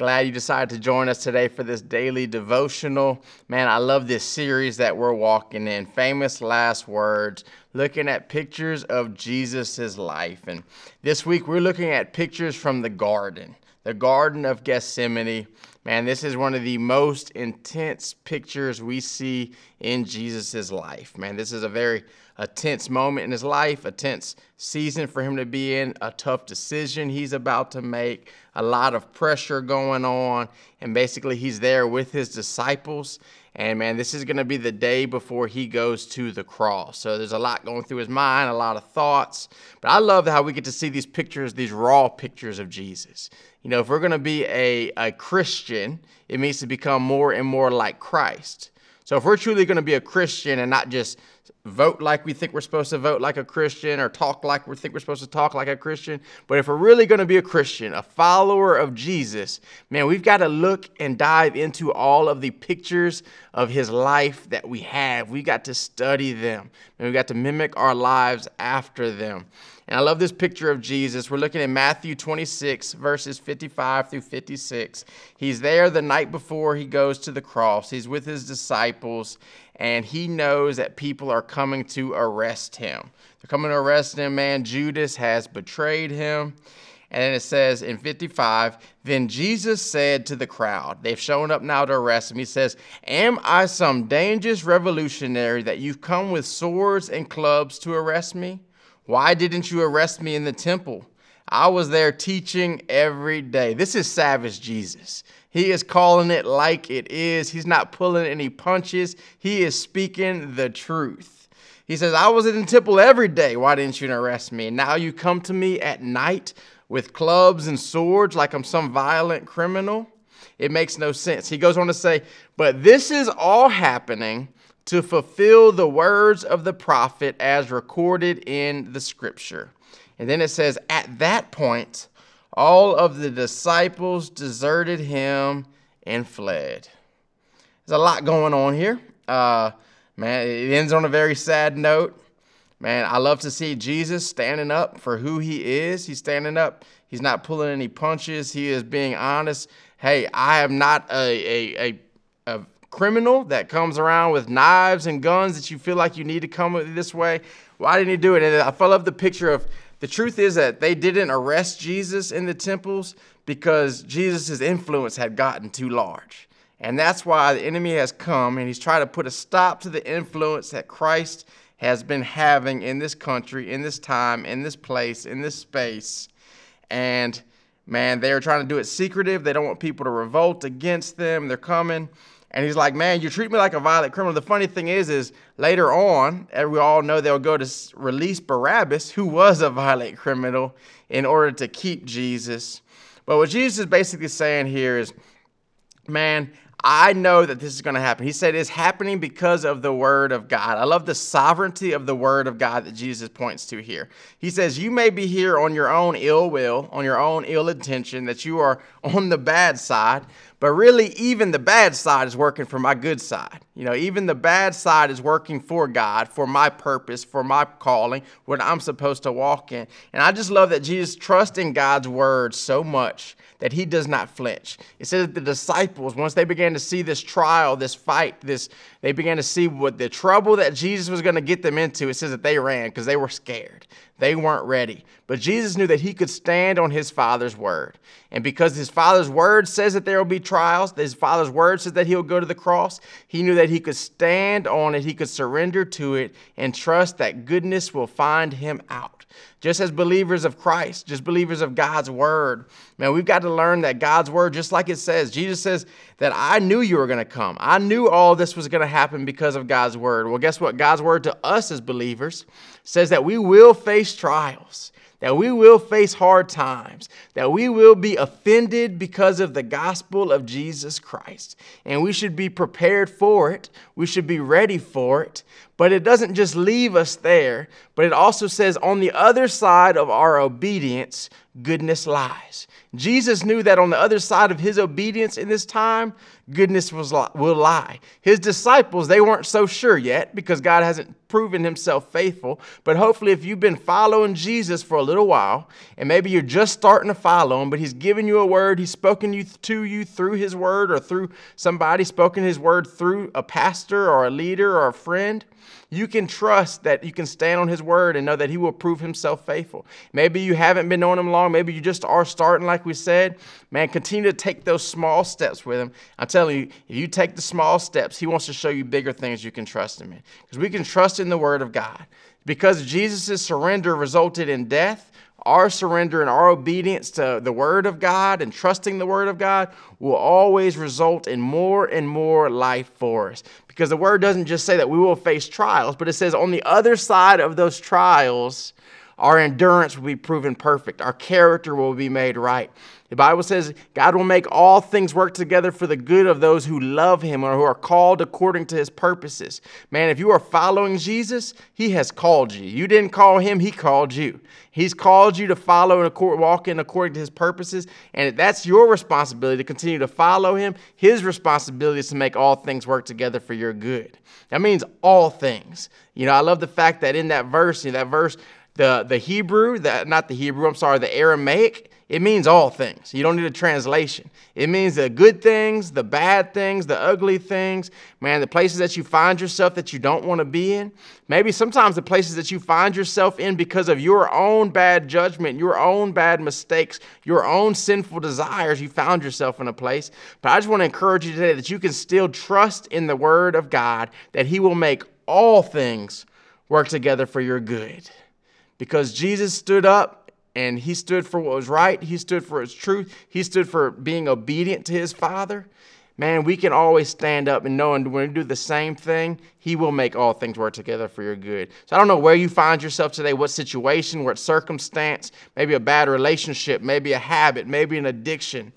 Glad you decided to join us today for this daily devotional. Man, I love this series that we're walking in. Famous last words looking at pictures of Jesus' life. And this week we're looking at pictures from the garden, the Garden of Gethsemane. Man, this is one of the most intense pictures we see in Jesus' life. Man, this is a very a tense moment in his life, a tense season for him to be in, a tough decision he's about to make, a lot of pressure going on, and basically he's there with his disciples and man, this is going to be the day before he goes to the cross. So there's a lot going through his mind, a lot of thoughts. But I love how we get to see these pictures, these raw pictures of Jesus. You know, if we're going to be a, a Christian, it means to become more and more like Christ. So if we're truly going to be a Christian and not just vote like we think we're supposed to vote like a Christian or talk like we think we're supposed to talk like a Christian. But if we're really going to be a Christian, a follower of Jesus, man, we've got to look and dive into all of the pictures of his life that we have. We got to study them and we got to mimic our lives after them. And I love this picture of Jesus. We're looking at Matthew 26, verses 55 through 56. He's there the night before he goes to the cross. He's with his disciples, and he knows that people are coming to arrest him. They're coming to arrest him, man. Judas has betrayed him. And it says in 55, then Jesus said to the crowd, they've shown up now to arrest him. He says, Am I some dangerous revolutionary that you've come with swords and clubs to arrest me? Why didn't you arrest me in the temple? I was there teaching every day. This is savage Jesus. He is calling it like it is. He's not pulling any punches. He is speaking the truth. He says, I was in the temple every day. Why didn't you arrest me? Now you come to me at night with clubs and swords like I'm some violent criminal. It makes no sense. He goes on to say, But this is all happening to fulfill the words of the prophet as recorded in the scripture. And then it says, At that point, all of the disciples deserted him and fled. There's a lot going on here. Uh, man, it ends on a very sad note. Man, I love to see Jesus standing up for who he is. He's standing up. He's not pulling any punches. He is being honest. Hey, I am not a, a, a, a criminal that comes around with knives and guns that you feel like you need to come this way. Why didn't he do it? And I love the picture of the truth is that they didn't arrest Jesus in the temples because Jesus' influence had gotten too large. And that's why the enemy has come and he's trying to put a stop to the influence that Christ has been having in this country, in this time, in this place, in this space. And man, they're trying to do it secretive. They don't want people to revolt against them. They're coming. And he's like, man, you treat me like a violent criminal. The funny thing is, is later on, eh, we all know they'll go to release Barabbas, who was a violent criminal, in order to keep Jesus. But what Jesus is basically saying here is, man, I know that this is going to happen. He said it's happening because of the word of God. I love the sovereignty of the word of God that Jesus points to here. He says, You may be here on your own ill will, on your own ill intention, that you are on the bad side, but really, even the bad side is working for my good side. You know, even the bad side is working for God, for my purpose, for my calling, what I'm supposed to walk in. And I just love that Jesus trusts in God's word so much that he does not flinch. It says that the disciples, once they began to see this trial, this fight, this they began to see what the trouble that Jesus was going to get them into. It says that they ran because they were scared. They weren't ready. But Jesus knew that he could stand on his Father's word. And because his Father's word says that there will be trials, his Father's word says that he'll go to the cross, he knew that he could stand on it, he could surrender to it, and trust that goodness will find him out. Just as believers of Christ, just believers of God's word, man, we've got to learn that God's word, just like it says, Jesus says that I knew you were going to come. I knew all this was going to happen because of God's word. Well, guess what? God's word to us as believers says that we will face trials, that we will face hard times, that we will be offended because of the gospel of Jesus Christ. And we should be prepared for it, we should be ready for it. But it doesn't just leave us there, but it also says on the other side of our obedience, goodness lies. Jesus knew that on the other side of his obedience in this time, goodness was, will lie. His disciples, they weren't so sure yet because God hasn't proven himself faithful. But hopefully, if you've been following Jesus for a little while, and maybe you're just starting to follow him, but he's given you a word, he's spoken you to you through his word or through somebody, spoken his word through a pastor or a leader or a friend you can trust that you can stand on his word and know that he will prove himself faithful. Maybe you haven't been knowing him long. Maybe you just are starting, like we said. Man, continue to take those small steps with him. I'm telling you, if you take the small steps, he wants to show you bigger things you can trust him in. Because we can trust in the word of God. Because Jesus' surrender resulted in death, our surrender and our obedience to the Word of God and trusting the Word of God will always result in more and more life for us. Because the Word doesn't just say that we will face trials, but it says on the other side of those trials, our endurance will be proven perfect, our character will be made right. The Bible says God will make all things work together for the good of those who love Him or who are called according to His purposes. Man, if you are following Jesus, He has called you. You didn't call Him, He called you. He's called you to follow and walk in according to His purposes, and that's your responsibility to continue to follow Him. His responsibility is to make all things work together for your good. That means all things. You know, I love the fact that in that verse, in that verse, the, the Hebrew, that not the Hebrew, I'm sorry, the Aramaic, it means all things. You don't need a translation. It means the good things, the bad things, the ugly things, man, the places that you find yourself that you don't want to be in. Maybe sometimes the places that you find yourself in because of your own bad judgment, your own bad mistakes, your own sinful desires, you found yourself in a place. But I just want to encourage you today that you can still trust in the Word of God, that He will make all things work together for your good. Because Jesus stood up and he stood for what was right. He stood for his truth. He stood for being obedient to his father. Man, we can always stand up and know, and when we do the same thing, He will make all things work together for your good. So I don't know where you find yourself today, what situation, what circumstance, maybe a bad relationship, maybe a habit, maybe an addiction.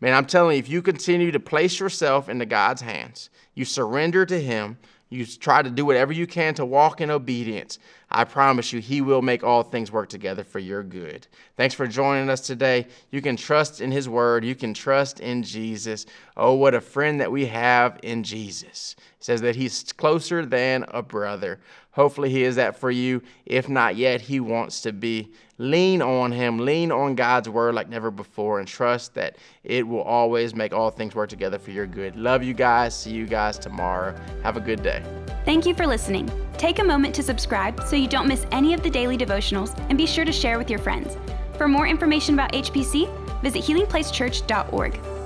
Man, I'm telling you, if you continue to place yourself into God's hands, you surrender to Him, you try to do whatever you can to walk in obedience, I promise you, He will make all things work together for your good. Thanks for joining us today. You can trust in His Word, you can trust in Jesus. Oh, what a friend that we have in Jesus. He says that He's closer than a brother. Hopefully, He is that for you. If not yet, He wants to be. Lean on Him, lean on God's Word like never before, and trust that it will always make all things work together for your good. Love you guys. See you guys tomorrow. Have a good day. Thank you for listening. Take a moment to subscribe so you don't miss any of the daily devotionals and be sure to share with your friends. For more information about HPC, visit healingplacechurch.org.